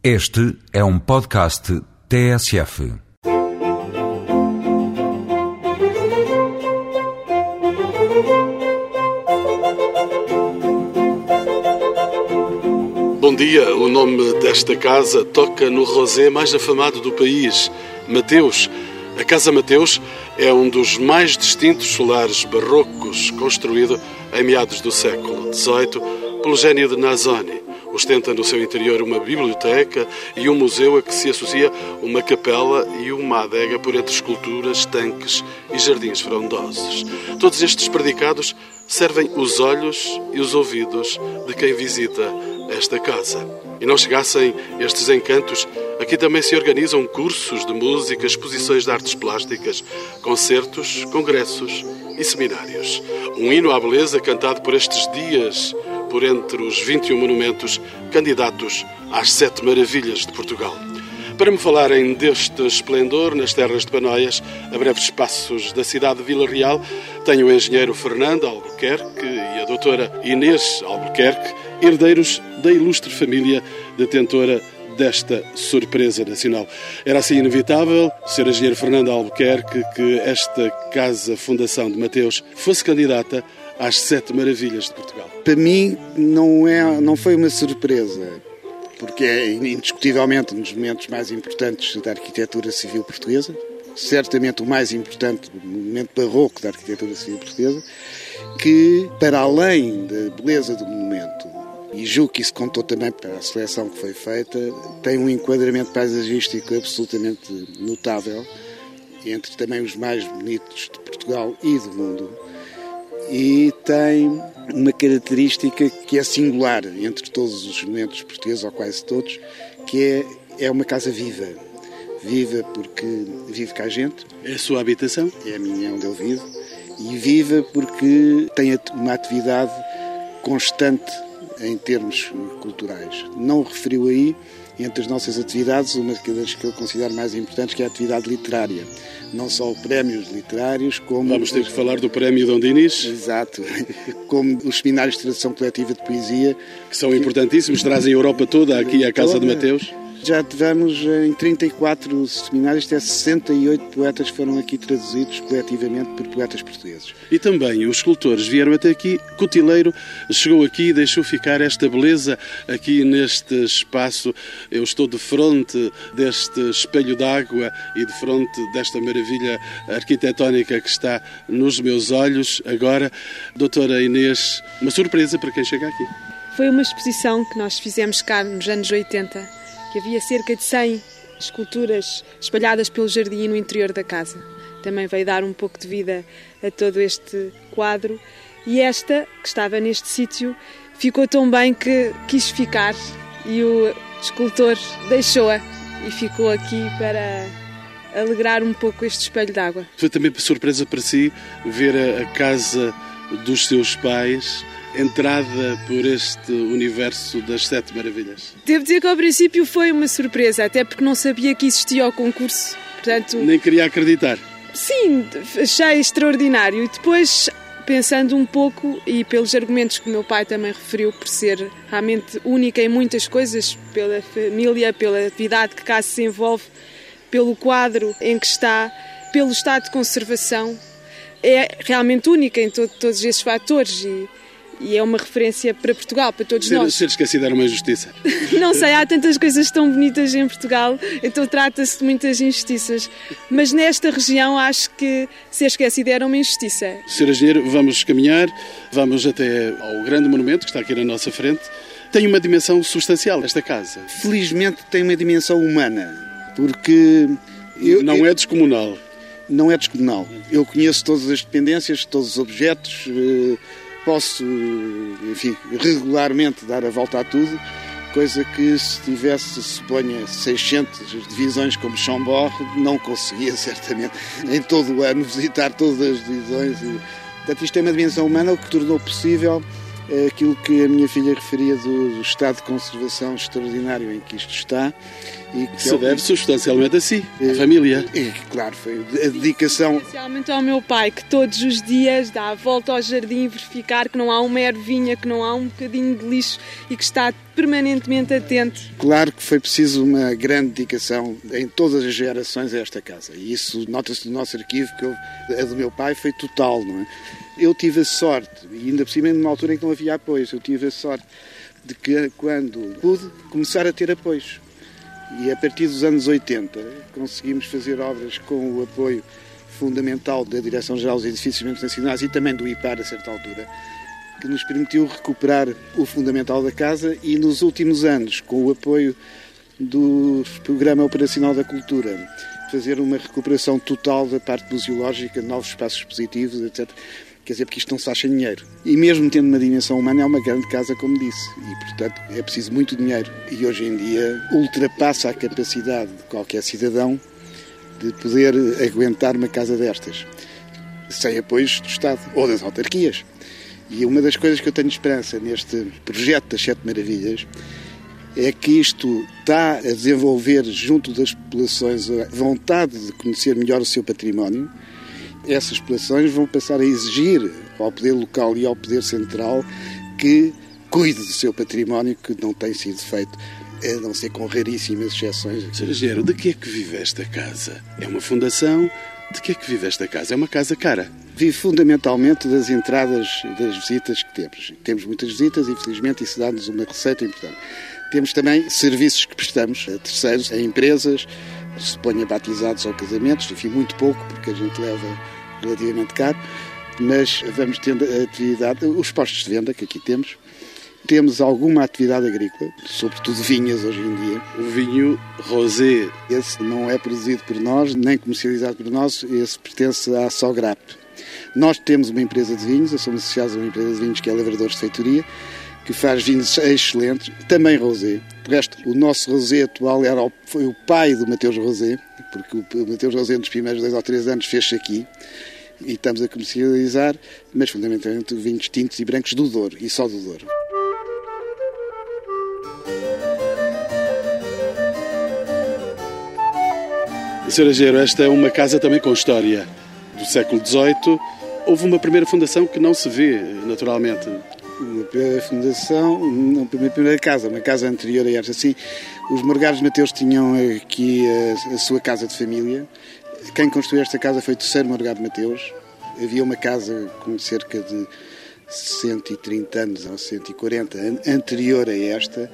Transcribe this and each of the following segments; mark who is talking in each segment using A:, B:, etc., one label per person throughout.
A: Este é um podcast TSF.
B: Bom dia, o nome desta casa toca no rosé mais afamado do país, Mateus. A Casa Mateus é um dos mais distintos solares barrocos construído em meados do século XVIII pelo gênio de Nazoni. Ostenta no seu interior uma biblioteca e um museu a que se associa uma capela e uma adega por entre esculturas, tanques e jardins frondosos. Todos estes predicados servem os olhos e os ouvidos de quem visita esta casa. E não chegassem estes encantos, aqui também se organizam cursos de música, exposições de artes plásticas, concertos, congressos e seminários. Um hino à beleza cantado por estes dias, por entre os 21 monumentos candidatos às sete maravilhas de Portugal. Para me falarem deste esplendor nas terras de Panóias, a breves passos da cidade de Vila Real, tenho o engenheiro Fernando Albuquerque e a doutora Inês Albuquerque, herdeiros da ilustre família detentora desta surpresa nacional. Era assim inevitável, Sr. Engenheiro Fernando Albuquerque, que esta Casa Fundação de Mateus fosse candidata às sete maravilhas de Portugal.
C: Para mim não, é, não foi uma surpresa, porque é indiscutivelmente um dos momentos mais importantes da arquitetura civil portuguesa, certamente o mais importante, momento barroco da arquitetura civil portuguesa, que, para além da beleza do monumento, e julgo que isso contou também para a seleção que foi feita, tem um enquadramento paisagístico absolutamente notável, entre também os mais bonitos de Portugal e do mundo, e tem uma característica que é singular entre todos os monumentos portugueses, ou quase todos, que é, é uma casa viva. Viva porque vive cá gente.
B: É a sua habitação?
C: É a minha onde eu vivo. E viva porque tem uma atividade constante em termos culturais. Não referiu aí, entre as nossas atividades, uma das que eu considero mais importantes, que é a atividade literária. Não só prémios literários, como...
B: Vamos ter que falar do Prémio Dom Dinis.
C: Exato. Como os seminários de tradução coletiva de poesia.
B: Que são importantíssimos, trazem a Europa toda aqui à Casa de Mateus.
C: Já tivemos em 34 seminários, até 68 poetas foram aqui traduzidos coletivamente por poetas portugueses.
B: E também os escultores vieram até aqui. Cotileiro chegou aqui e deixou ficar esta beleza aqui neste espaço. Eu estou de frente deste espelho d'água e de frente desta maravilha arquitetónica que está nos meus olhos agora. Doutora Inês, uma surpresa para quem chega aqui.
D: Foi uma exposição que nós fizemos cá nos anos 80 que havia cerca de 100 esculturas espalhadas pelo jardim no interior da casa. Também veio dar um pouco de vida a todo este quadro. E esta, que estava neste sítio, ficou tão bem que quis ficar e o escultor deixou-a e ficou aqui para alegrar um pouco este espelho d'água.
B: Foi também surpresa para si ver a casa dos seus pais entrada por este universo das Sete Maravilhas?
D: Devo dizer que ao princípio foi uma surpresa, até porque não sabia que existia o concurso. Portanto,
B: Nem queria acreditar.
D: Sim, achei extraordinário. E depois, pensando um pouco, e pelos argumentos que o meu pai também referiu, por ser realmente única em muitas coisas, pela família, pela atividade que cá se envolve, pelo quadro em que está, pelo estado de conservação, é realmente única em todo, todos esses fatores. E, e é uma referência para Portugal, para todos
B: ser,
D: nós.
B: Ser esquecido era uma injustiça.
D: Não sei, há tantas coisas tão bonitas em Portugal, então trata-se de muitas injustiças. Mas nesta região acho que ser esquecido era uma injustiça.
B: Sr. Engenheiro, vamos caminhar, vamos até ao grande monumento que está aqui na nossa frente. Tem uma dimensão substancial esta casa.
C: Felizmente tem uma dimensão humana, porque...
B: Eu, não eu... é descomunal.
C: Não é descomunal. Eu conheço todas as dependências, todos os objetos posso, enfim, regularmente dar a volta a tudo, coisa que se tivesse, suponha, 600 divisões como Chambord, não conseguia certamente em todo o ano visitar todas as divisões. Portanto, isto é uma dimensão humana o que tornou possível aquilo que a minha filha referia do, do estado de conservação extraordinário em que isto está.
B: E que Se deve substancialmente a si, à família.
C: E, claro, foi a dedicação.
D: Especialmente ao meu pai, que todos os dias dá a volta ao jardim verificar que não há uma ervinha, que não há um bocadinho de lixo e que está permanentemente atento.
C: Claro que foi preciso uma grande dedicação em todas as gerações a esta casa. E isso nota-se no nosso arquivo, que eu, a do meu pai foi total, não é? Eu tive a sorte, e ainda por cima numa altura em que não havia apoios, eu tive a sorte de que quando pude começar a ter apoios. E a partir dos anos 80 conseguimos fazer obras com o apoio fundamental da Direção-Geral dos Edifícios Nacionais e também do IPAR a certa altura, que nos permitiu recuperar o fundamental da casa e nos últimos anos, com o apoio do Programa Operacional da Cultura, fazer uma recuperação total da parte museológica, novos espaços expositivos, etc. Quer dizer, porque isto não se acha dinheiro. E mesmo tendo uma dimensão humana, é uma grande casa, como disse. E, portanto, é preciso muito dinheiro. E hoje em dia ultrapassa a capacidade de qualquer cidadão de poder aguentar uma casa destas, sem apoios do Estado ou das autarquias. E uma das coisas que eu tenho esperança neste projeto das Sete Maravilhas é que isto está a desenvolver junto das populações a vontade de conhecer melhor o seu património essas populações vão passar a exigir ao poder local e ao poder central que cuide do seu património, que não tem sido feito, a não ser com raríssimas exceções.
B: Sr. Gero, de que é que vive esta casa? É uma fundação? De que é que vive esta casa? É uma casa cara?
C: Vive fundamentalmente das entradas das visitas que temos. Temos muitas visitas, infelizmente, isso dá-nos uma receita importante. Temos também serviços que prestamos a terceiros, a empresas, se ponha batizados ou casamentos, enfim, muito pouco, porque a gente leva relativamente caro, mas vamos tendo atividade, os postos de venda que aqui temos, temos alguma atividade agrícola, sobretudo vinhas hoje em dia.
B: O vinho rosé.
C: Esse não é produzido por nós, nem comercializado por nós, esse pertence à Sograp. Nós temos uma empresa de vinhos, eu somos associados a uma empresa de vinhos que é Lavradores de Feitoria, que faz vinhos excelentes, também rosé. De resto, o nosso rosé atual era o, foi o pai do Mateus Rosé, porque o Mateus Rosé nos primeiros dois ou três anos fez-se aqui e estamos a comercializar, mas fundamentalmente vinhos tintos e brancos do Douro e só do Douro.
B: Sra. Gero, esta é uma casa também com história do século XVIII. Houve uma primeira fundação que não se vê naturalmente
C: uma primeira fundação, uma primeira casa, uma casa anterior a esta. Assim, os Morgares Mateus tinham aqui a, a, sua casa de família. Quem construiu esta casa foi o terceiro Morgado Mateus. Havia uma casa com cerca de 130 anos ou 140 anterior a esta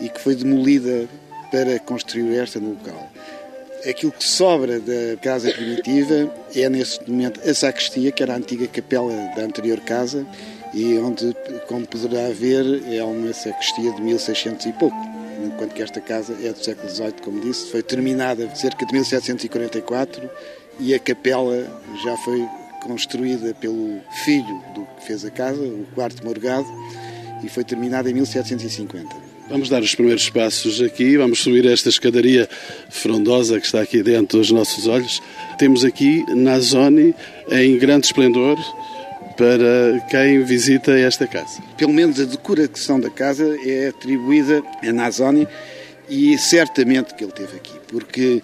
C: e que foi demolida para construir esta no local. Aquilo que sobra da casa primitiva é, nesse momento, a sacristia, que era a antiga capela da anterior casa, e onde, como poderá ver, é uma sacristia de 1600 e pouco, enquanto que esta casa é do século XVIII, como disse, foi terminada cerca de 1744 e a capela já foi construída pelo filho do que fez a casa, o quarto Morgado, e foi terminada em 1750.
B: Vamos dar os primeiros passos aqui, vamos subir esta escadaria frondosa que está aqui dentro dos nossos olhos. Temos aqui Nazoni em grande esplendor, para quem visita esta casa.
C: Pelo menos a decoração da casa é atribuída a Nazoni e certamente que ele teve aqui, porque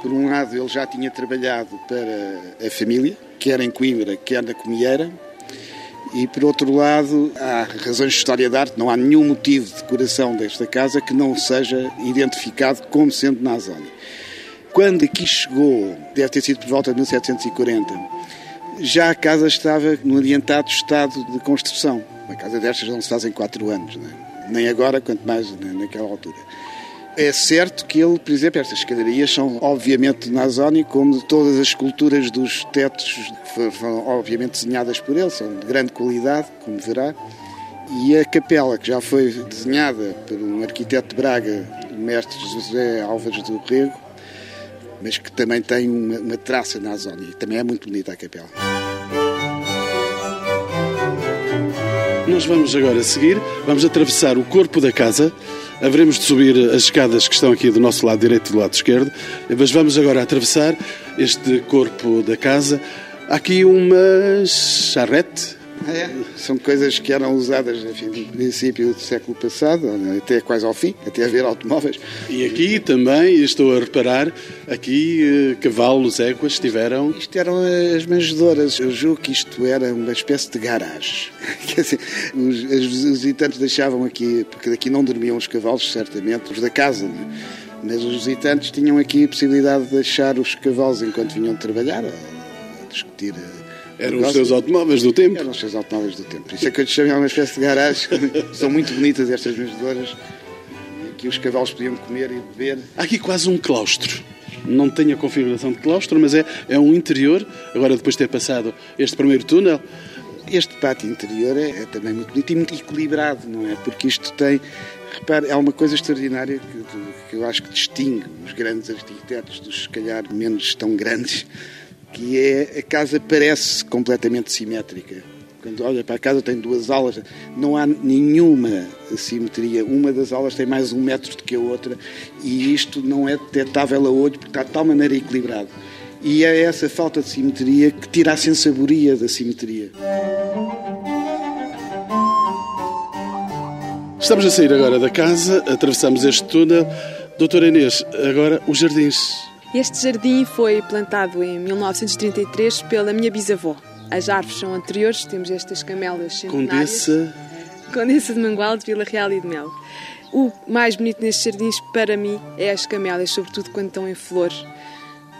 C: por um lado ele já tinha trabalhado para a família, quer em Coimbra, quer na Comieira, e por outro lado há razões de história de arte, não há nenhum motivo de decoração desta casa que não seja identificado como sendo Nazoni. Quando aqui chegou, deve ter sido por volta de 1740, já a casa estava no adiantado estado de construção. Uma casa destas não se faz em quatro anos, né? nem agora, quanto mais naquela altura. É certo que ele, por exemplo, estas escadarias são obviamente na zona, como todas as esculturas dos tetos foram obviamente desenhadas por ele, são de grande qualidade, como verá. E a capela, que já foi desenhada por um arquiteto de Braga, o mestre José Álvares do Rego, mas que também tem uma, uma traça na zona e também é muito bonita a capela.
B: Nós vamos agora seguir, vamos atravessar o corpo da casa, haveremos de subir as escadas que estão aqui do nosso lado direito e do lado esquerdo, mas vamos agora atravessar este corpo da casa. Há aqui uma charrete,
C: É, são coisas que eram usadas enfim, no princípio do século passado, até quase ao fim, até haver automóveis.
B: E aqui também, estou a reparar, aqui eh, cavalos, éguas tiveram...
C: Isto eram as manjedoras. Eu julgo que isto era uma espécie de garagem. Quer dizer, os, os visitantes deixavam aqui, porque daqui não dormiam os cavalos, certamente, os da casa, não é? Mas os visitantes tinham aqui a possibilidade de deixar os cavalos enquanto vinham trabalhar, a discutir.
B: Eram os seus automóveis do tempo.
C: Eram os seus automóveis do tempo. Por isso é que eu te chamei uma espécie de garagem. São muito bonitas estas manjedoras. Aqui os cavalos podiam comer e beber.
B: Há aqui quase um claustro. Não tem a configuração de claustro, mas é, é um interior. Agora, depois de ter passado este primeiro túnel,
C: Este pátio interior é, é também muito bonito e muito equilibrado, não é? Porque isto tem. Repare, há uma coisa extraordinária que, que eu acho que distingue os grandes arquitetos dos, se calhar, menos tão grandes, que é a casa parece completamente simétrica. Quando olha para a casa tem duas alas, não há nenhuma simetria. Uma das alas tem mais um metro do que a outra e isto não é detectável a olho porque está de tal maneira equilibrado. E é essa falta de simetria que tira a sensaboria da simetria.
B: Estamos a sair agora da casa, atravessamos este túnel. Doutora Inês, agora os jardins.
D: Este jardim foi plantado em 1933 pela minha bisavó. As árvores são anteriores, temos estas camélias centenárias.
B: Condessa.
D: Condessa de Mangual, de Vila Real e de Mel. O mais bonito nestes jardins, para mim, é as camélias, sobretudo quando estão em flor.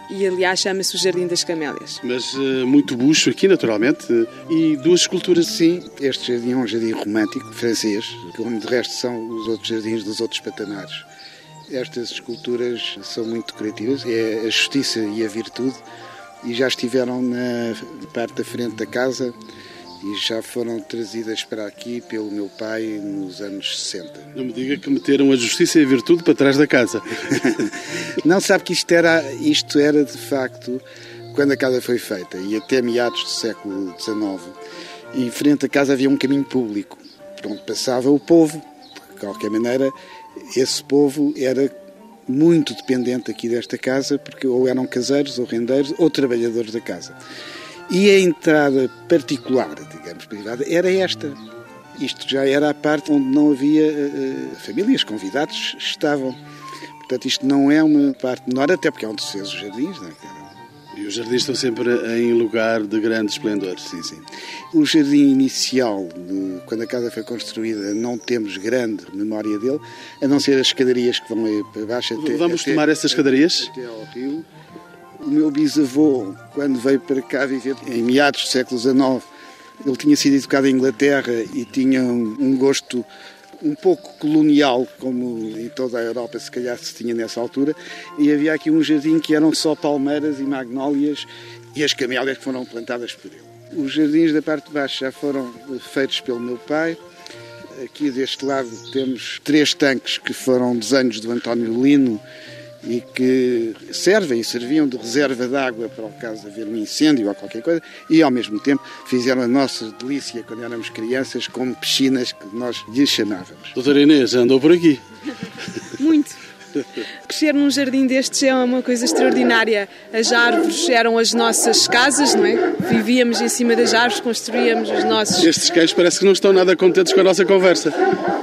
D: E, aliás, chama-se o Jardim das Camélias.
B: Mas eh, muito bucho aqui, naturalmente. E duas esculturas.
C: Sim, este jardim é um jardim romântico, francês, como de resto são os outros jardins dos outros patamares. Estas esculturas são muito decorativas, é a justiça e a virtude, e já estiveram na parte da frente da casa e já foram trazidas para aqui pelo meu pai nos anos 60.
B: Não me diga que meteram a justiça e a virtude para trás da casa.
C: Não sabe que isto era, isto era de facto quando a casa foi feita e até meados do século XIX. E frente à casa havia um caminho público, por onde passava o povo. De qualquer maneira, esse povo era muito dependente aqui desta casa, porque ou eram caseiros, ou rendeiros, ou trabalhadores da casa. E a entrada particular, digamos, privada, era esta. Isto já era a parte onde não havia eh, famílias, convidados estavam. Portanto, isto não é uma parte menor, até porque é onde se fez os jardins, não é?
B: E os jardins estão sempre em lugar de grande esplendor.
C: Sim, sim. O jardim inicial, de, quando a casa foi construída, não temos grande memória dele, a não ser as escadarias que vão aí para baixo. Até,
B: Vamos
C: até-
B: tomar essas escadarias?
C: Até ao rio. O meu bisavô, quando veio para cá viver em meados do século XIX, ele tinha sido educado em Inglaterra e tinha um um gosto um pouco colonial, como em toda a Europa se calhar se tinha nessa altura, e havia aqui um jardim que eram só palmeiras e magnólias e as camélias que foram plantadas por ele. Os jardins da parte de baixo já foram eh, feitos pelo meu pai. Aqui deste lado temos três tanques que foram desenhos do António Lino e que servem e serviam de reserva de água para o caso de haver um incêndio ou qualquer coisa, e ao mesmo tempo fizeram a nossa delícia quando éramos crianças, como piscinas que nós lhes chamávamos.
B: Doutora Inês, andou por aqui.
D: Muito. Crescer num jardim destes é uma coisa extraordinária. As árvores eram as nossas casas, não é? Vivíamos em cima das árvores, construíamos os nossos.
B: Estes cães parece que não estão nada contentes com a nossa conversa.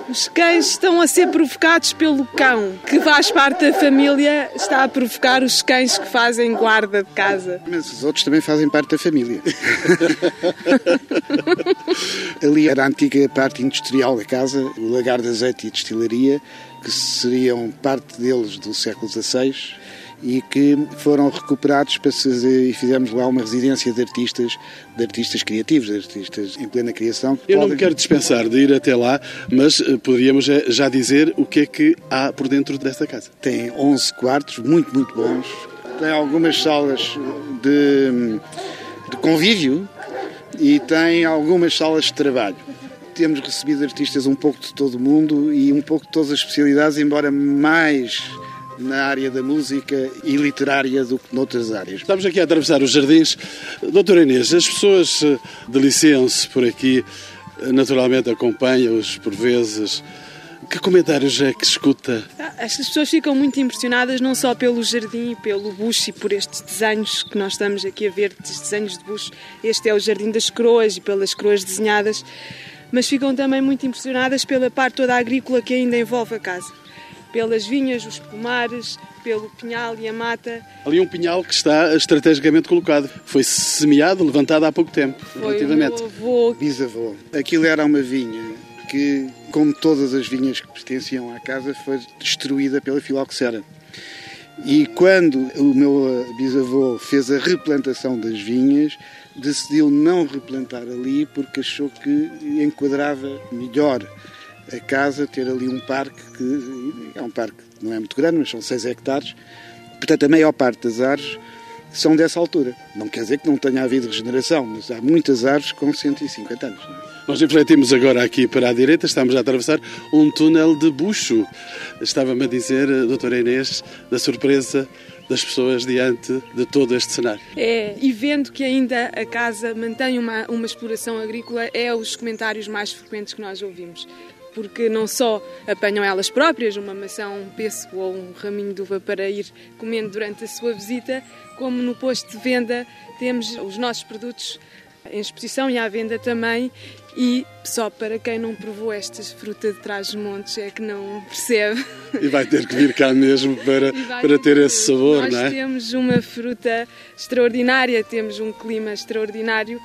D: Os cães estão a ser provocados pelo cão, que faz parte da família, está a provocar os cães que fazem guarda de casa.
C: Mas os outros também fazem parte da família. Ali era a antiga parte industrial da casa, o lagar de azeite e destilaria, que seriam parte deles do século XVI e que foram recuperados para e fizemos lá uma residência de artistas, de artistas criativos, de artistas em plena criação.
B: Eu não
C: Podem-
B: quero dispensar de ir até lá, mas eh, poderíamos eh, já dizer o que é que há por dentro desta casa.
C: Tem 11 quartos, muito, muito bons. Tem algumas salas de, de convívio e tem algumas salas de trabalho. Temos recebido artistas um pouco de todo o mundo e um pouco de todas as especialidades, embora mais na área da música e literária do que noutras áreas.
B: Estamos aqui a atravessar os jardins. Doutora Inês, as pessoas eh, deliciam-se por aqui, eh, naturalmente acompanham-os por vezes. Que comentários é que escuta?
D: Que as pessoas ficam muito impressionadas não só pelo jardim pelo bucho e por estes desenhos que nós estamos aqui a ver, estes desenhos de bucho. Este é o Jardim das Croas e pelas croas desenhadas, mas ficam também muito impressionadas pela parte toda agrícola que ainda envolve a casa. Pelas vinhas, os pomares, pelo pinhal e a mata.
B: Ali um pinhal que está estrategicamente colocado. Foi semeado, levantado há pouco tempo,
D: Foi
B: relativamente.
D: o meu avô
C: Bisavô. Aquilo era uma vinha que, como todas as vinhas que pertenciam à casa, foi destruída pela filoxera. E quando o meu bisavô fez a replantação das vinhas, decidiu não replantar ali porque achou que enquadrava melhor a casa ter ali um parque que é um parque que não é muito grande, mas são 6 hectares. Portanto, a maior parte das árvores são dessa altura. Não quer dizer que não tenha havido regeneração, mas há muitas árvores com 150 anos. não é?
B: Nós refletimos agora aqui para a direita, estamos a atravessar um túnel de bucho. Estava-me a dizer, a doutora Inês, da surpresa das pessoas diante de todo este cenário.
D: É, e vendo que ainda a casa mantém uma, uma exploração agrícola, é os comentários mais frequentes que nós ouvimos. Porque não só apanham elas próprias uma maçã, um pêssego ou um raminho de uva para ir comendo durante a sua visita, como no posto de venda temos os nossos produtos em exposição e à venda também. E só para quem não provou esta fruta de trás-os-montes é que não percebe.
B: E vai ter que vir cá mesmo para,
D: E
B: para ter esse sabor,
D: Nós
B: não é?
D: temos uma fruta extraordinária, temos um clima extraordinário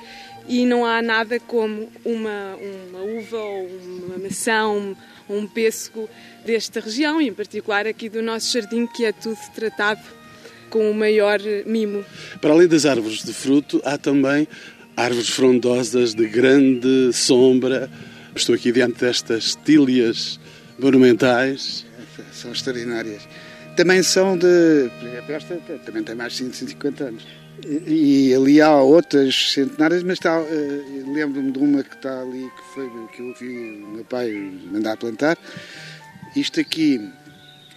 D: e não há nada como uma, uma uva ou uma maçã, um, um pêssego desta região, em particular aqui do nosso jardim, que é tudo tratado com o maior mimo.
B: Para além das árvores de fruto, há também árvores frondosas de grande sombra. Estou aqui diante destas tílias monumentais.
C: São extraordinárias. Também são de. Esta também tem mais de 150 anos. E, e ali há outras centenárias, mas está, eh, lembro-me de uma que está ali, que foi que eu vi o meu pai mandar plantar. Isto aqui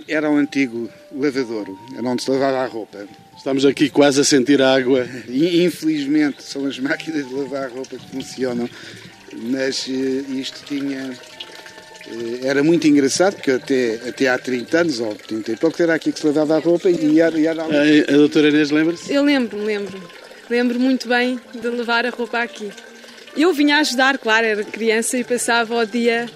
C: era um antigo lavadouro, era onde se lavava a roupa.
B: Estamos aqui quase a sentir a água.
C: Infelizmente são as máquinas de lavar a roupa que funcionam, mas eh, isto tinha. eh, Era muito engraçado, porque até, até há 30 anos, ou 30 e pouco, era aqui que se lavava a roupa e era, e era ali.
B: A, a doutora Inês lembra-se?
D: Eu lembro-me, lembro-me. Lembro muito bem de levar a roupa aqui. Eu vinha ajudar, claro, era criança e passava o dia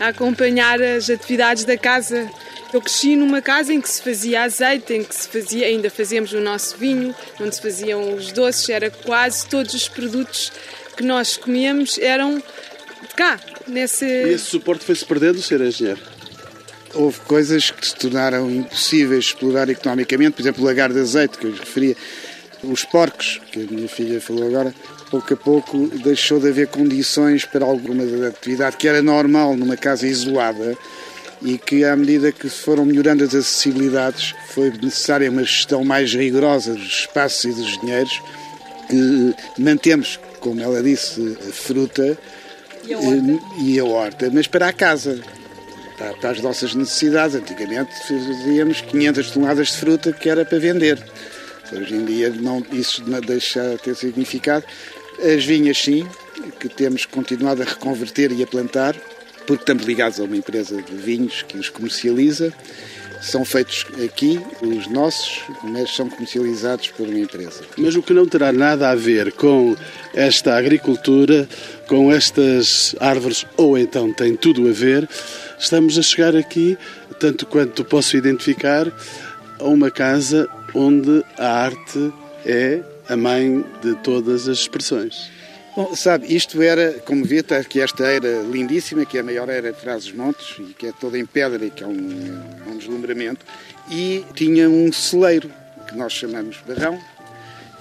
D: a acompanhar as atividades da casa. Eu cresci numa casa em que se fazia azeite, em que se fazia, ainda fazíamos o nosso vinho, onde se faziam os doces, era quase todos os produtos que nós comíamos eram de cá, nesse...
B: E esse suporte foi-se perdendo, Sr. Engenheiro?
C: Houve coisas que se tornaram impossíveis de explorar economicamente, por exemplo, o lagar de azeite, que eu referia. Os porcos, que a minha filha falou agora, pouco a pouco deixou de haver condições para alguma atividade que era normal numa casa isolada e que, à medida que foram melhorando as acessibilidades, foi necessária uma gestão mais rigorosa dos espaços e dos dinheiros, que mantemos, como ela disse, a fruta
D: E a horta.
C: eh, e a horta, mas para a casa, para, para as nossas necessidades. Antigamente fazíamos 500 toneladas de fruta que era para vender. Hoje em dia não, isso não deixa de ter significado. As vinhas, sim, que temos continuado a reconverter e a plantar, porque estamos ligados a uma empresa de vinhos que os comercializa. São feitos aqui, os nossos, mas são comercializados por uma empresa.
B: Mas o que não terá nada a ver com esta agricultura, com estas árvores, ou então tem tudo a ver, estamos a chegar aqui, tanto quanto posso identificar, a uma casa onde a arte é a mãe de todas as expressões.
C: Bom, sabe, isto era, como vê, está aqui esta eira lindíssima, que é a maior eira de Trás-os-Montes, e que é toda em pedra e que é um, um deslumbramento, e tinha um celeiro, que nós chamamos barrão,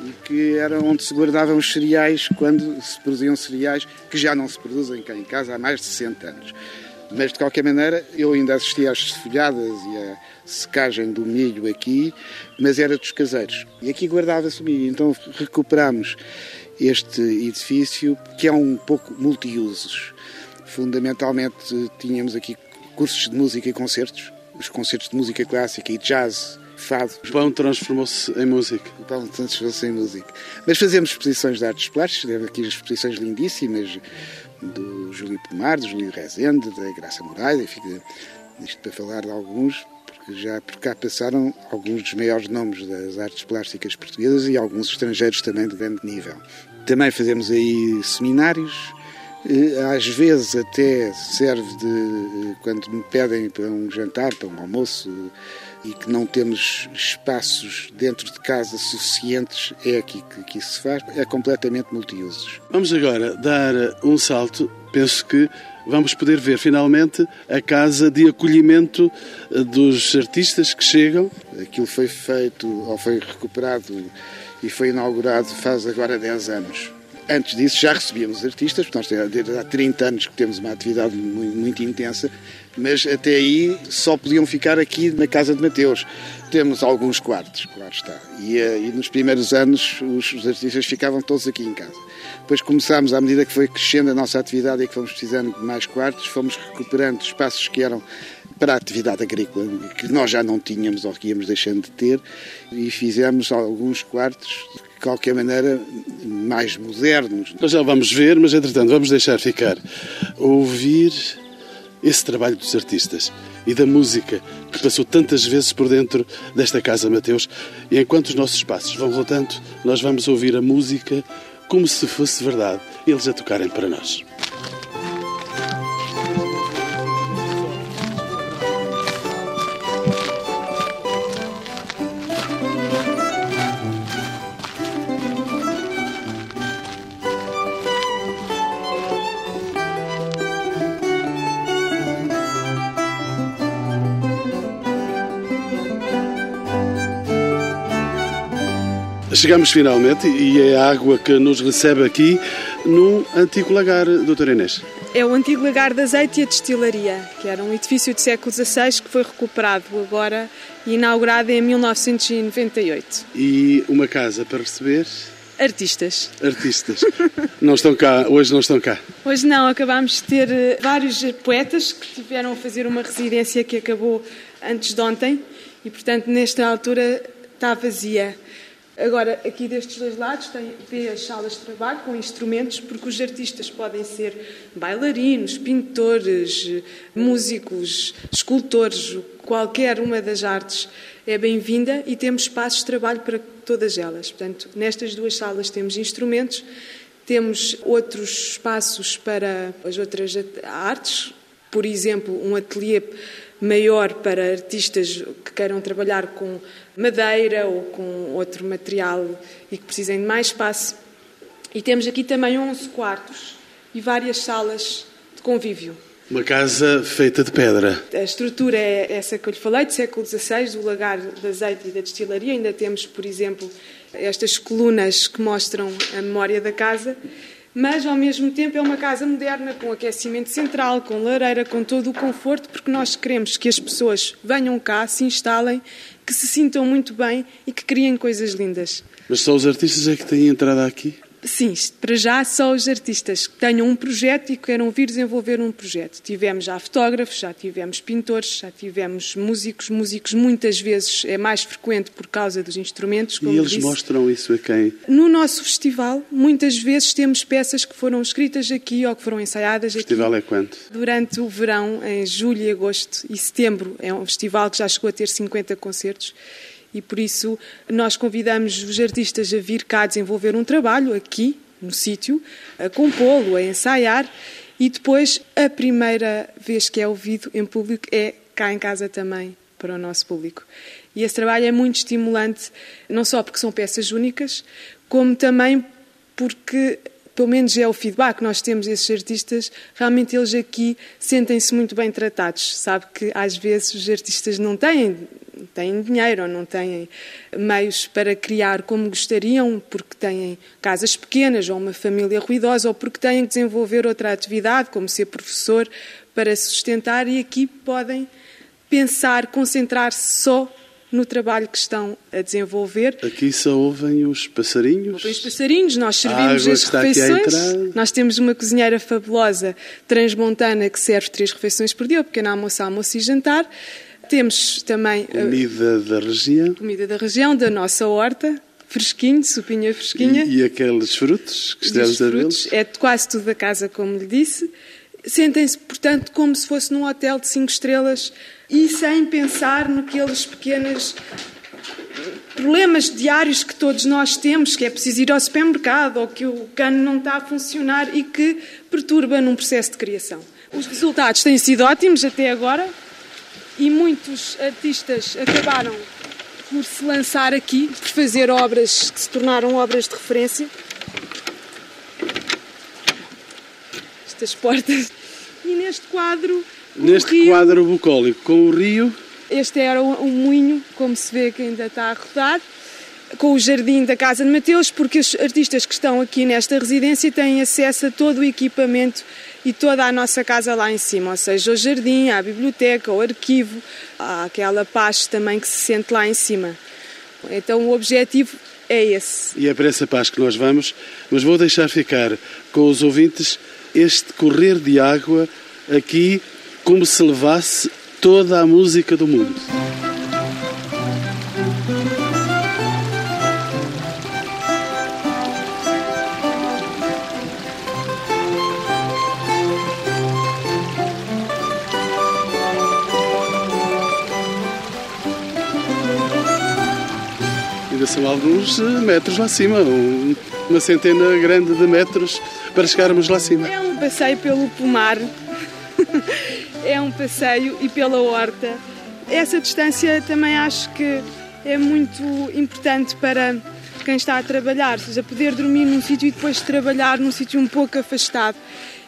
C: e que era onde se guardavam os cereais quando se produziam cereais que já não se produzem cá em casa há mais de 60 anos. Mas, de qualquer maneira, eu ainda assisti às folhadas e à secagem do milho aqui, mas era dos caseiros. E aqui guardava-se o milho. Então recuperámos este edifício, que é um pouco multiusos. Fundamentalmente, tínhamos aqui cursos de música e concertos, os concertos de música clássica e jazz, fado,
B: O pão transformou-se em música.
C: Pão tantos fosse em música. Mas fazemos exposições de artes plásticas, temos aqui exposições lindíssimas do Júlio Pomar, do Júlio Rezende, da Graça Moraes, enfim, isto para falar de alguns, já por cá passaram alguns dos maiores nomes das artes plásticas portuguesas e alguns estrangeiros também de grande nível. Também fazemos aí seminários, eh, às vezes até serve de eh, quando me pedem para um jantar, para um almoço e que não temos espaços dentro de casa suficientes, é aqui que, que isso se faz. É completamente multiusos.
B: Vamos agora dar um salto. Penso que vamos poder ver finalmente a casa de acolhimento eh, dos artistas que chegam.
C: Aquilo foi feito ou foi recuperado e foi inaugurado faz agora 10 anos. Antes disso já recebíamos artistas, nós há 30 anos que temos uma atividade muito, muito intensa, mas até aí só podiam ficar aqui na casa de Mateus. Temos alguns quartos, claro está. E, eh, e nos primeiros anos os, os, artistas ficavam todos aqui em casa. Depois começámos, à medida que foi crescendo a nossa atividade e que fomos precisando de mais quartos, fomos recuperando espaços que eram para a atividade agrícola, que nós já não tínhamos ou que íamos deixando de ter, e fizemos alguns quartos de qualquer maneira mais modernos.
B: Nós já vamos ver, mas entretanto vamos deixar ficar ouvir esse trabalho dos artistas e da música que passou tantas vezes por dentro desta casa Mateus. E enquanto os nossos passos vão rodando, nós vamos ouvir a música como se fosse verdade, eles a tocarem para nós. Chegamos finalmente e é a água que nos recebe aqui num antigo lagar, doutora Inês.
D: É o antigo lagar de azeite e a destilaria, que era um edifício do século XVI que foi recuperado agora e inaugurado em 1998.
B: E uma casa para receber
D: Artistas.
B: Artistas. não estão cá, hoje não estão cá.
D: Hoje não, acabámos de ter eh, vários poetas que tiveram a fazer uma residência que acabou antes de ontem e, portanto, nesta altura está vazia. Agora, aqui destes dois lados tem, as salas de trabalho com instrumentos, porque os artistas podem ser bailarinos, pintores, músicos, escultores, qualquer uma das artes é bem-vinda e temos espaços de trabalho para todas elas. Portanto, nestas duas salas temos instrumentos, temos outros espaços para as outras artes, por exemplo, um ateliê maior para artistas que queiram trabalhar com madeira ou com outro material e que precisem de mais espaço. E temos aqui também 11 quartos e várias salas de convívio.
B: Uma casa feita de pedra.
D: A estrutura é essa que eu lhe falei, do século XVI, do lagar de azeite e da destilaria. Ainda temos, por exemplo, estas colunas que mostram a memória da casa mas ao mesmo tempo é uma casa moderna com aquecimento central, com lareira, com todo o conforto, porque nós queremos que as pessoas venham cá, se instalem, que se sintam muito bem e que criem coisas lindas.
B: Mas só os artistas é que têm entrada aqui?
D: Sim, para já só os artistas que tenham um projeto e que queiram vir desenvolver um projeto. Tivemos já fotógrafos, já tivemos pintores, já tivemos músicos. Músicos muitas vezes é mais frequente por causa dos instrumentos.
B: e eles
D: disse.
B: mostram isso a quem?
D: No nosso festival, muitas vezes temos peças que foram escritas aqui ou que foram ensaiadas
B: aqui. O festival
D: é
B: quanto?
D: Durante o verão, em julho agosto e setembro. É um festival que já chegou a ter 50 concertos e por isso nós convidamos os artistas a vir cá desenvolver um trabalho aqui no sítio, a compô-lo, a ensaiar e depois a primeira vez que é ouvido em público é cá em casa também para o nosso público. E esse trabalho é muito estimulante, não só porque são peças únicas, como também porque pelo menos é o feedback que nós temos desses artistas, realmente eles aqui sentem-se muito bem tratados. Sabe que às vezes os artistas não têm, têm dinheiro ou não têm meios para criar como gostariam, porque têm casas pequenas ou uma família ruidosa, ou porque têm que desenvolver outra atividade, como ser professor, para sustentar, e aqui podem pensar, concentrar-se só no trabalho que estão a desenvolver.
B: Aqui só ouvem os passarinhos?
D: Ouvem os passarinhos, nós servimos as refeições. Nós temos uma cozinheira fabulosa transmontana que serve três refeições por dia, o pequeno almoço, almoço e jantar. Temos também...
B: Comida da região?
D: Comida da região, da nossa horta, fresquinho, sopinha fresquinha.
B: E, e aqueles frutos que estivemos a?
D: É quase tudo da casa, como lhe disse. Sentem-se, portanto, como se fosse num hotel de cinco estrelas, e sem pensar naqueles pequenos problemas diários que todos nós temos, que é preciso ir ao supermercado ou que o cano não está a funcionar e que perturba num processo de criação. Os resultados têm sido ótimos até agora e muitos artistas acabaram por se lançar aqui, por fazer obras que se tornaram obras de referência. Estas portas. E neste quadro.
B: Neste
D: rio,
B: quadro bucólico com o rio.
D: Este era um moinho, como se vê que ainda está a rodar, com o jardim da Casa de Mateus, porque os artistas que estão aqui nesta residência têm acesso a todo o equipamento e toda a nossa casa lá em cima, ou seja, o jardim, a biblioteca, o arquivo, aquela paz também que se sente lá em cima. Então o objetivo é esse.
B: E é para essa paz que nós vamos, mas vou deixar ficar com os ouvintes este correr de água aqui como se levasse toda a música do mundo. Ainda são alguns metros lá cima, uma centena grande de metros para chegarmos lá cima.
D: É um passeio pelo pomar é um passeio e pela horta. Essa distância também acho que é muito importante para quem está a trabalhar, ou seja, poder dormir num sítio e depois trabalhar num sítio um pouco afastado.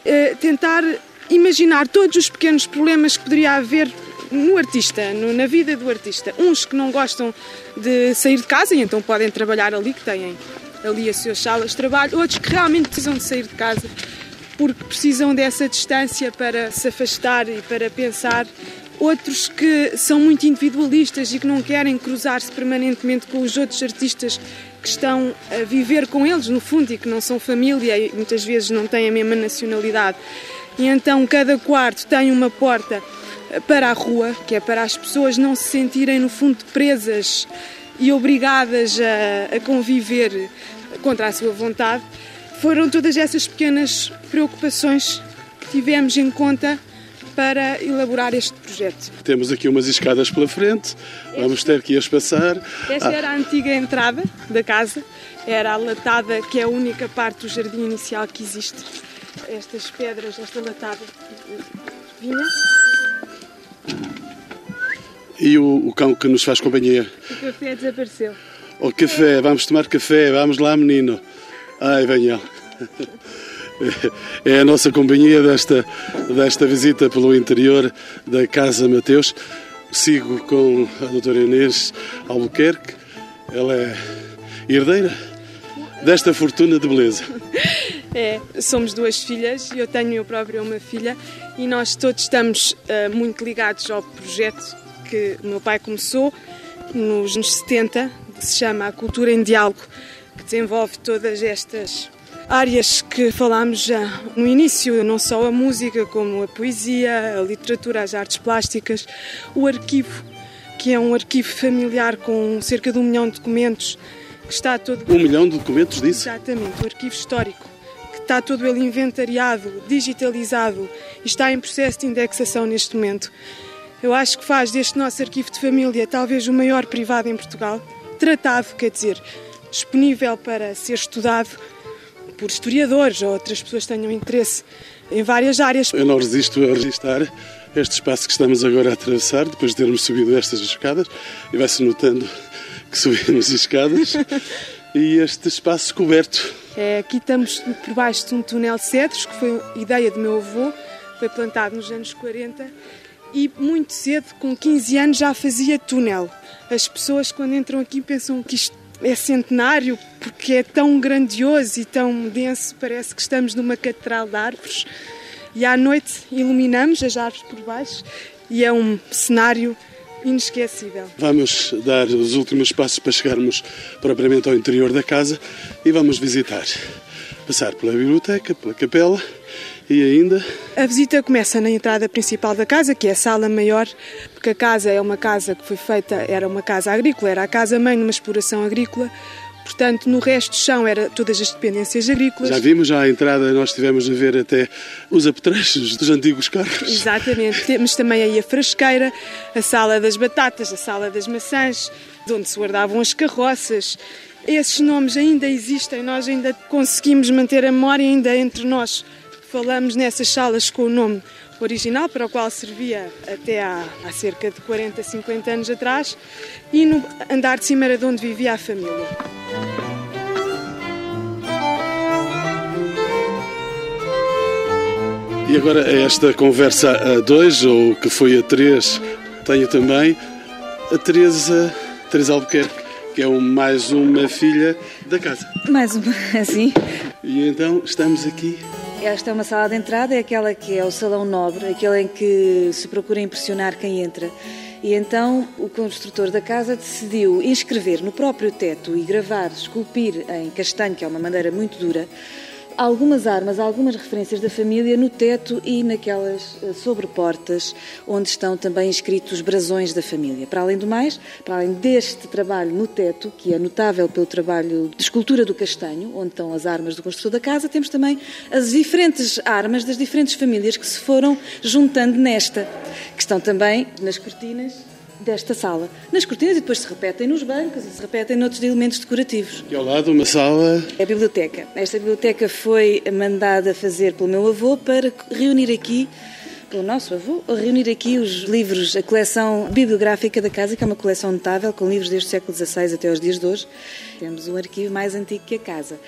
D: É tentar imaginar todos os pequenos problemas que poderia haver no artista, no, na vida do artista. Uns que não gostam de sair de casa e então podem trabalhar ali, que têm ali as suas salas de trabalho, outros que realmente precisam de sair de casa porque precisam dessa distância para se afastar e para pensar. Outros que são muito individualistas e que não querem cruzar-se permanentemente com os outros artistas que estão a viver com eles, no fundo, e que não são família e muitas vezes não têm a mesma nacionalidade. E então cada quarto tem uma porta para a rua, que é para as pessoas não se sentirem, no fundo, presas e obrigadas a, a conviver contra a sua vontade. Foram todas essas pequenas preocupações que tivemos em conta para elaborar este projeto.
B: Temos aqui umas escadas pela frente, vamos ter que as passar.
D: Esta ah. era a antiga entrada da casa, era a latada que é a única parte do jardim inicial que existe. Estas pedras, esta latada vinha.
B: E o, o cão que nos faz companhia?
D: O café desapareceu.
B: O café, vamos tomar café, vamos lá menino. Ai, vem ele. É a nossa companhia desta, desta visita pelo interior da Casa Mateus. Sigo com a doutora Inês Albuquerque. Ela é herdeira desta fortuna de beleza.
D: É, somos duas filhas, eu tenho eu própria uma filha e nós todos estamos uh, muito ligados ao projeto que o meu pai começou nos anos 70, que se chama A Cultura em Diálogo, que desenvolve todas estas áreas que falámos já no início, não só a música, como a poesia, a literatura, as artes plásticas, o arquivo, que é um arquivo familiar com cerca de um milhão de documentos, está todo...
B: Um milhão de documentos disso?
D: Exatamente, o arquivo histórico, que está todo ele inventariado, digitalizado e está em processo de indexação neste momento. Eu acho que faz deste nosso arquivo de família talvez o maior privado em Portugal, tratado, quer dizer, disponível para ser estudado por historiadores ou outras pessoas que tenham interesse em várias áreas.
B: Eu não resisto a registrar este espaço que estamos agora a atravessar, depois de termos subido estas escadas, e vai-se notando que subimos escadas, e este espaço coberto.
D: É, aqui estamos por baixo de um túnel de cedros, que foi ideia do meu avô, foi plantado nos anos 40, e muito cedo, com 15 anos, já fazia túnel. As pessoas, quando entram aqui, pensam que isto é centenário porque é tão grandioso e tão denso, parece que estamos numa catedral de árvores. E à noite iluminamos as árvores por baixo e é um cenário inesquecível.
B: Vamos dar os últimos passos para chegarmos propriamente ao interior da casa e vamos visitar. Passar pela biblioteca, pela capela e ainda?
D: A visita começa na entrada principal da casa, que é a sala maior, porque a casa é uma casa que foi feita, era uma casa agrícola, era a casa-mãe numa exploração agrícola, Portanto, no resto do chão era todas as dependências agrícolas.
B: Já vimos, já à entrada nós tivemos a ver até os apetrechos dos antigos carros.
D: Exatamente. Temos também aí a frasqueira, a sala das batatas, a sala das maçãs, de onde se guardavam as carroças. Esses nomes ainda existem, nós ainda conseguimos manter a memória ainda entre nós. Falamos nessas salas com o nome original, para o qual servia até há, há, cerca de 40, 50 anos atrás, e no andar de cima era de onde vivia a família.
B: E agora esta conversa a dois, ou que foi a três, tenho também a Teresa, Teresa Albuquerque, que é um, mais uma filha da casa.
E: Mais uma, sim.
B: E então estamos aqui
E: esta é uma sala de entrada, é aquela que é o salão nobre, aquele em que se procura impressionar quem entra. E então o construtor da casa decidiu inscrever no próprio teto e gravar, esculpir em castanho, que é uma madeira muito dura, algumas armas, algumas referências da família no teto e naquelas eh, sobreportas onde estão também escritos os brasões da família. Para além do mais, para além deste trabalho no teto, que é notável pelo trabalho de escultura do castanho, onde estão as armas do construtor da casa, temos também as diferentes armas das diferentes famílias que se foram juntando nesta, que estão também nas cortinas desta sala. Nas cortinas e depois se repetem nos bancos e se repetem noutros elementos decorativos.
B: E ao lado uma sala...
E: É a biblioteca. Esta biblioteca foi mandada fazer pelo meu avô para reunir aqui pelo nosso avô, reunir aqui os livros, a coleção bibliográfica da casa, que é uma coleção notável, com livros desde o século XVI até os dias de hoje. Temos um arquivo mais antigo que a casa.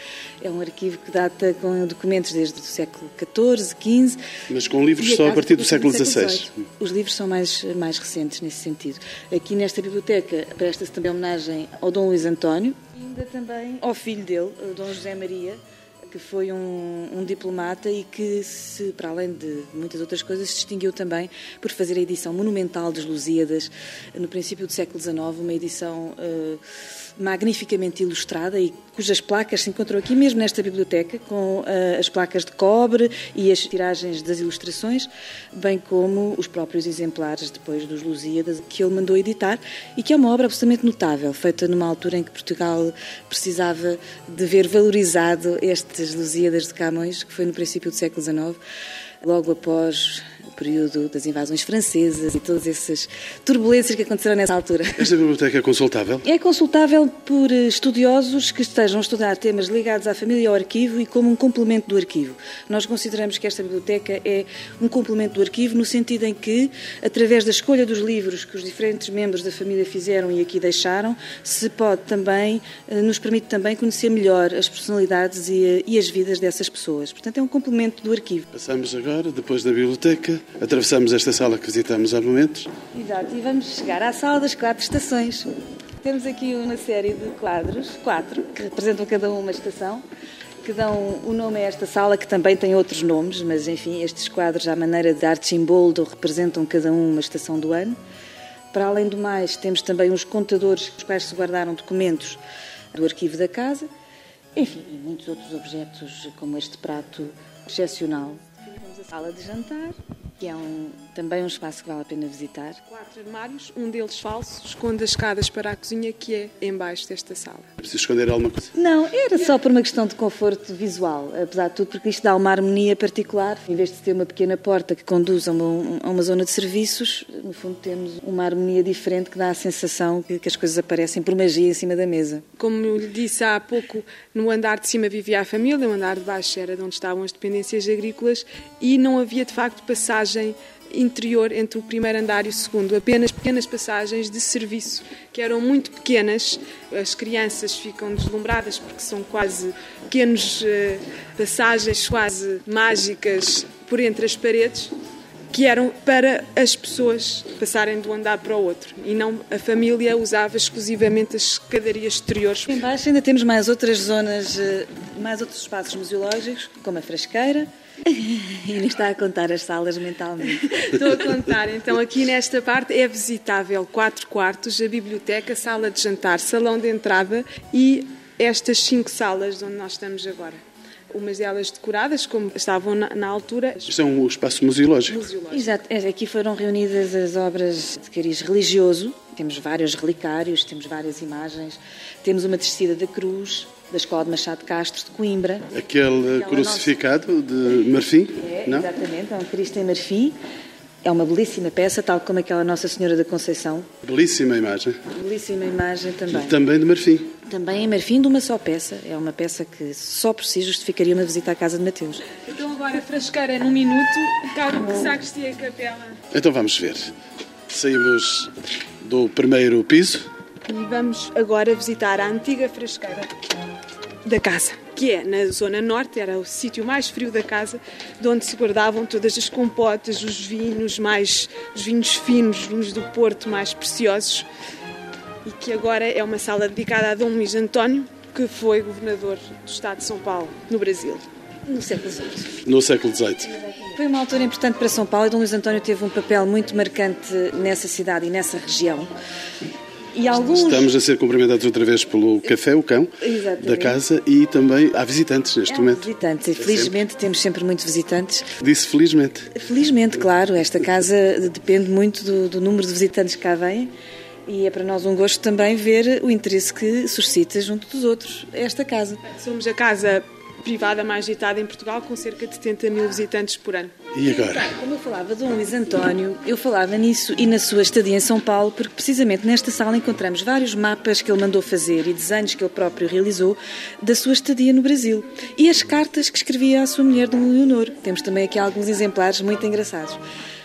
E: É um arquivo que data com documentos desde o século XIV, XV.
B: Mas com livros só a partir do século XVI.
E: Os livros são mais, mais recentes nesse sentido. Aqui nesta biblioteca presta-se também homenagem ao Dom Luís António e ainda também ao filho dele, Dom José Maria que foi um, um, diplomata e que, se, para além de muitas outras coisas, se distinguiu também por fazer a edição monumental dos Lusíadas no princípio do século XIX, uma edição uh, magnificamente ilustrada e cujas placas se encontram aqui mesmo nesta biblioteca, com uh, as placas de cobre e as tiragens das ilustrações, bem como os próprios exemplares depois dos Lusíadas que ele mandou editar e que é uma obra absolutamente notável, feita numa altura em que Portugal precisava de ver valorizado estes Lusíadas de Camões, que foi no princípio do século XIX, logo após período das invasões francesas e todas essas turbulências que aconteceram nessa altura.
B: Esta biblioteca é consultável?
E: É consultável por estudiosos que estejam a estudar temas ligados à família e ao arquivo e como um complemento do arquivo. Nós consideramos que esta biblioteca é um complemento do arquivo no sentido em que, através da escolha dos livros que os diferentes membros da família fizeram e aqui deixaram, se pode também, eh, nos permite também conhecer melhor as personalidades e, eh, e as vidas dessas pessoas. Portanto, é um complemento do arquivo.
B: Passamos agora, depois da biblioteca, Atravessamos esta sala que visitamos há momentos.
E: Exato, e vamos chegar à sala das quatro estações. Temos aqui uma série de quadros, quatro, que representam cada uma estação, que dão o nome a esta sala, que também tem outros nomes, mas enfim, estes quadros, à maneira de arte simbolo, representam cada um uma estação do ano. Para além do mais, temos também uns contadores, os quais se guardaram documentos do arquivo da casa, enfim, e muitos outros objetos, como este prato excepcional. Temos a sala de jantar, que é um, também um espaço que vale a pena visitar.
D: Quatro armários, um deles falso, esconde as escadas para a cozinha que é embaixo desta sala.
B: É preciso esconder alguma coisa?
E: Não, era só por uma questão de conforto visual, apesar de tudo, porque isto dá uma harmonia particular. Em vez de ter uma pequena porta que conduz a uma, a uma zona de serviços, no fundo temos uma harmonia diferente que dá a sensação que, que as coisas aparecem por magia em cima da mesa.
D: Como lhe disse há pouco, no andar de cima vivia a família, o andar de baixo era de onde estavam as dependências agrícolas e não havia de facto passagem interior entre o primeiro andar e o segundo, apenas pequenas passagens de serviço que eram muito pequenas. As crianças ficam deslumbradas porque são quase pequenas eh, passagens quase mágicas por entre as paredes que eram para as pessoas passarem de um andar para o outro e não a família usava exclusivamente as escadarias exteriores.
E: Embaixo ainda temos mais outras zonas, eh, mais outros espaços museológicos, como a frasqueira, não está a contar as salas mentalmente.
D: Estou a contar. Então, aqui nesta parte é visitável quatro quartos, a biblioteca, sala de jantar, salão de entrada e estas cinco salas onde nós estamos agora. Umas delas decoradas, como estavam na, na altura.
B: Isto é um espaço museológico.
E: Exato, É, aqui foram reunidas as obras de cariz religioso, temos vários relicários, temos várias imagens, temos uma descida da cruz, da Escola de Machado de Castro, de Coimbra.
B: Aquele crucificado de marfim,
E: É,
B: não?
E: exatamente, é um Cristo em marfim. É uma belíssima peça, tal como aquela Nossa Senhora da Conceição.
B: Belíssima imagem.
E: Belíssima imagem também.
B: Também de marfim.
E: Também em marfim de uma só peça. É uma peça que só por si justificaria uma visita à casa de Mateus.
D: Então agora frasqueira num minuto, cargo que sacristia e capela.
B: Então vamos ver. Saímos do primeiro piso.
D: E vamos agora visitar a antiga frasqueira da casa, que é na zona norte, era o sítio mais frio da casa, de onde se guardavam todas as compotas, os vinhos mais, os vinhos finos, os vinhos do Porto mais preciosos, e que agora é uma sala dedicada a Dom Luís António, que foi governador do Estado de São Paulo, no Brasil.
E: No século XVIII.
B: No século XVIII.
E: Foi uma altura importante para São Paulo e Dom Luís António teve um papel muito marcante nessa cidade e nessa região. E alguns...
B: Estamos a ser cumprimentados outra vez pelo Café O Cão
E: Exatamente.
B: da casa e também há visitantes neste
E: É,
B: momento.
E: visitantes, e felizmente temos sempre muitos visitantes.
B: Disse felizmente.
E: Felizmente, claro, esta casa depende muito do, do número de visitantes que cá vêm e é para nós um gosto também ver o interesse que suscita junto dos outros esta casa.
D: Somos a casa privada mais agitada em Portugal, com cerca de 70 mil visitantes por ano.
B: E agora?
E: Como eu falava de Dom Luís António, eu falava nisso e na sua estadia em São Paulo, porque precisamente nesta sala encontramos vários mapas que ele mandou fazer e desenhos que ele próprio realizou da sua estadia no Brasil. E as cartas que escrevia à sua mulher, Dom Leonor. Temos também aqui alguns exemplares muito engraçados.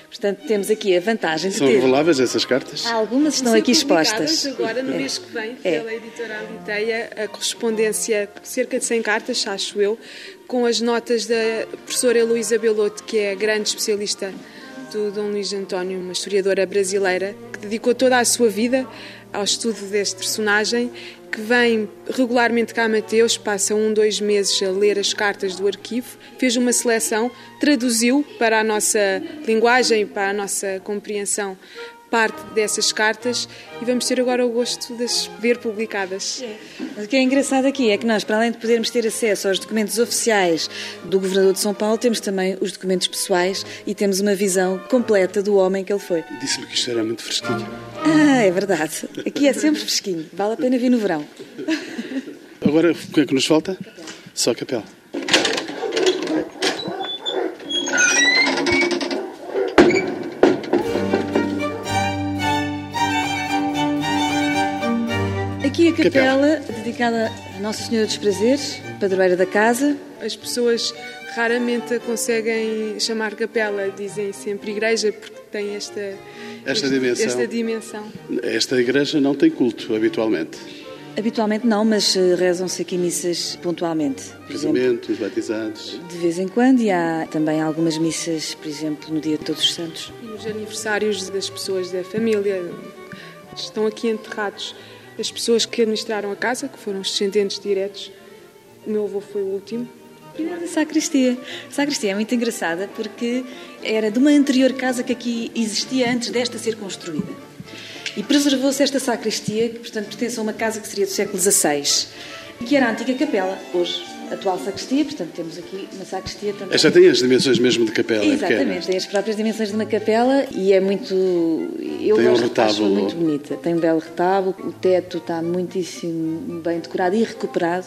E: Portanto, temos aqui a vantagem de
B: São
E: ter...
B: reveláveis essas cartas?
E: Algumas estão aqui expostas.
D: agora, no
E: É.
D: mês que vem,
E: É.
D: pela editora Aliteia, a correspondência, cerca de 100 cartas, acho eu, com as notas da professora Heloísa Beloto, que é grande especialista do Dom Luís António, uma historiadora brasileira, que dedicou toda a sua vida ao estudo deste personagem, que vem regularmente cá a Mateus, passa um, dois meses a ler as cartas do arquivo, fez uma seleção, traduziu para a nossa linguagem, para a nossa compreensão, parte dessas cartas e vamos ter agora o gosto de as ver publicadas.
E: Mas o que é engraçado aqui é que nós, para além de podermos ter acesso aos documentos oficiais do Governador de São Paulo, temos também os documentos pessoais e temos uma visão completa do homem que ele foi.
B: Disse-me que isto era muito fresquinho.
E: Ah, é verdade. Aqui é sempre fresquinho. Vale a pena vir no verão.
B: Agora, o que é que nos falta? Só a capela.
E: Aqui a capela, dedicada a Nossa Senhora dos Prazeres, padroeira da casa.
D: As pessoas raramente conseguem chamar capela, dizem sempre igreja, porque tem esta,
B: Esta
D: este-
B: dimensão.
D: esta dimensão.
B: Esta igreja não tem culto habitualmente.
E: Habitualmente não, mas eh, rezam-se aqui missas pontualmente. Por exemplo,
B: Casamentos, batizados.
E: de vez em quando, e há também algumas missas, por exemplo, no Dia de Todos os Santos.
D: E os aniversários das pessoas da família estão aqui enterrados. As pessoas que administraram a casa, que foram os descendentes diretos, o meu avô foi o último.
E: Primeiro da sacristia. Sacristia é muito engraçada porque era de uma anterior casa que aqui existia antes desta ser construída. E preservou-se esta sacristia, que portanto pertence a uma casa que seria do século XVI, que era a antiga capela, hoje atual sacristia, portanto temos aqui uma sacristia também.
B: Esta tem as dimensões mesmo de capela. é pequena.
E: Exatamente, tem as próprias dimensões de uma capela e é muito. Eu
B: Tem um retábulo.
E: muito bonita. Tem um belo retábulo, o teto está muitíssimo bem decorado e recuperado,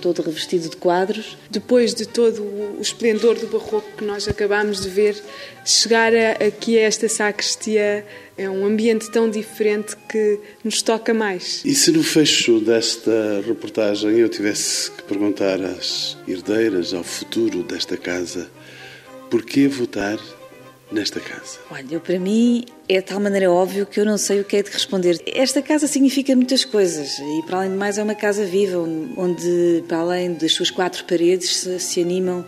E: todo revestido de quadros.
D: Depois de todo o esplendor do barroco que nós acabámos de ver, chegar aqui a esta sacristia é um ambiente tão diferente que nos toca mais.
B: E se no fecho desta reportagem eu tivesse que perguntar às herdeiras, ao futuro desta casa, porquê votar nesta casa?
E: Olha, para mim é de tal maneira óbvio que eu não sei o que é de responder. Esta casa significa muitas coisas e, para além de mais, é uma casa viva, onde, para além das suas quatro paredes, se, se animam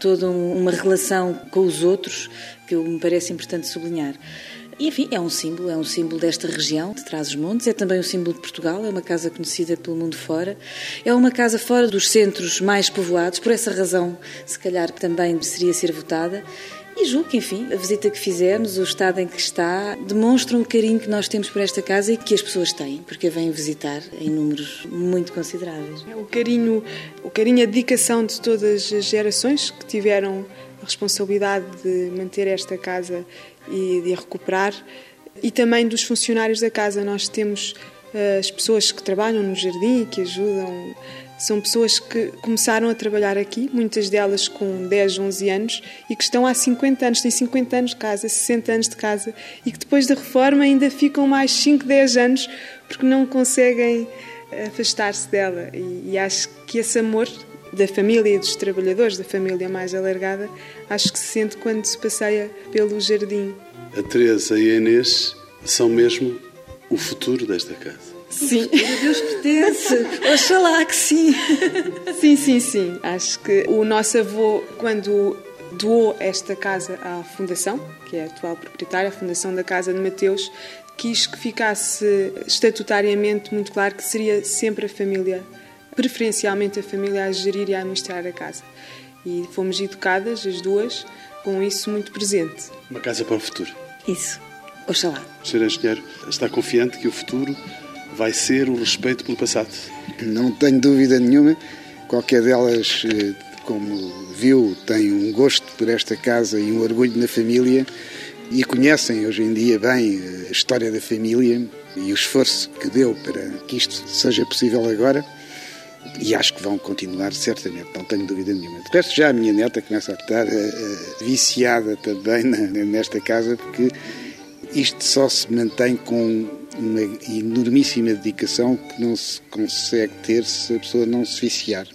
E: toda um- uma relação com os outros que me parece importante sublinhar. E, enfim, é um símbolo, é um símbolo desta região, de Trás-os-Montes, é também um símbolo de Portugal, é uma casa conhecida pelo mundo fora, é uma casa fora dos centros mais povoados, por essa razão, se calhar, também seria ser votada, E julgo que, enfim, a visita que fizemos, o estado em que está, demonstra o carinho que nós temos por esta casa e que as pessoas têm, porque a vêm visitar em números muito consideráveis.
D: O carinho, o carinho a dedicação de todas as gerações que tiveram a responsabilidade de manter esta casa e de a recuperar, e também dos funcionários da casa. Nós temos uh, as pessoas que trabalham no jardim que ajudam são pessoas que começaram a trabalhar aqui, muitas delas com 10, 11 anos, e que estão há 50 anos, têm 50 anos de casa, 60 anos de casa, e que depois da reforma ainda ficam mais 5, 10 anos porque não conseguem afastar-se dela. E, e acho que esse amor da família e dos trabalhadores, da família mais alargada, acho que se sente quando se passeia pelo jardim.
B: A Teresa e a Inês são mesmo o futuro desta casa.
D: Sim.
E: A Deus pertence. Oxalá que sim.
D: Sim, sim, sim. Acho que o nosso avô, quando doou esta casa à Fundação, que é a atual proprietária, a Fundação da Casa de Mateus, quis que ficasse estatutariamente muito claro que seria sempre a família, preferencialmente a família, a gerir e a administrar a casa. E fomos educadas, as duas, com isso muito presente.
B: Uma casa para o futuro.
E: Isso. Oxalá.
B: O Sr. Engenheiro está confiante que o futuro vai ser o respeito pelo passado?
C: Não tenho dúvida nenhuma. Qualquer delas, eh, como viu, tem um gosto por esta casa e um orgulho na família e conhecem hoje em dia bem a história da família e o esforço que deu para que isto seja possível agora. E acho que vão continuar, certamente, não tenho dúvida nenhuma. De resto, já a minha neta começa a estar uh, viciada também na, nesta casa, porque isto só se mantém com uma enormíssima dedicação que não se consegue ter se a pessoa não se viciar.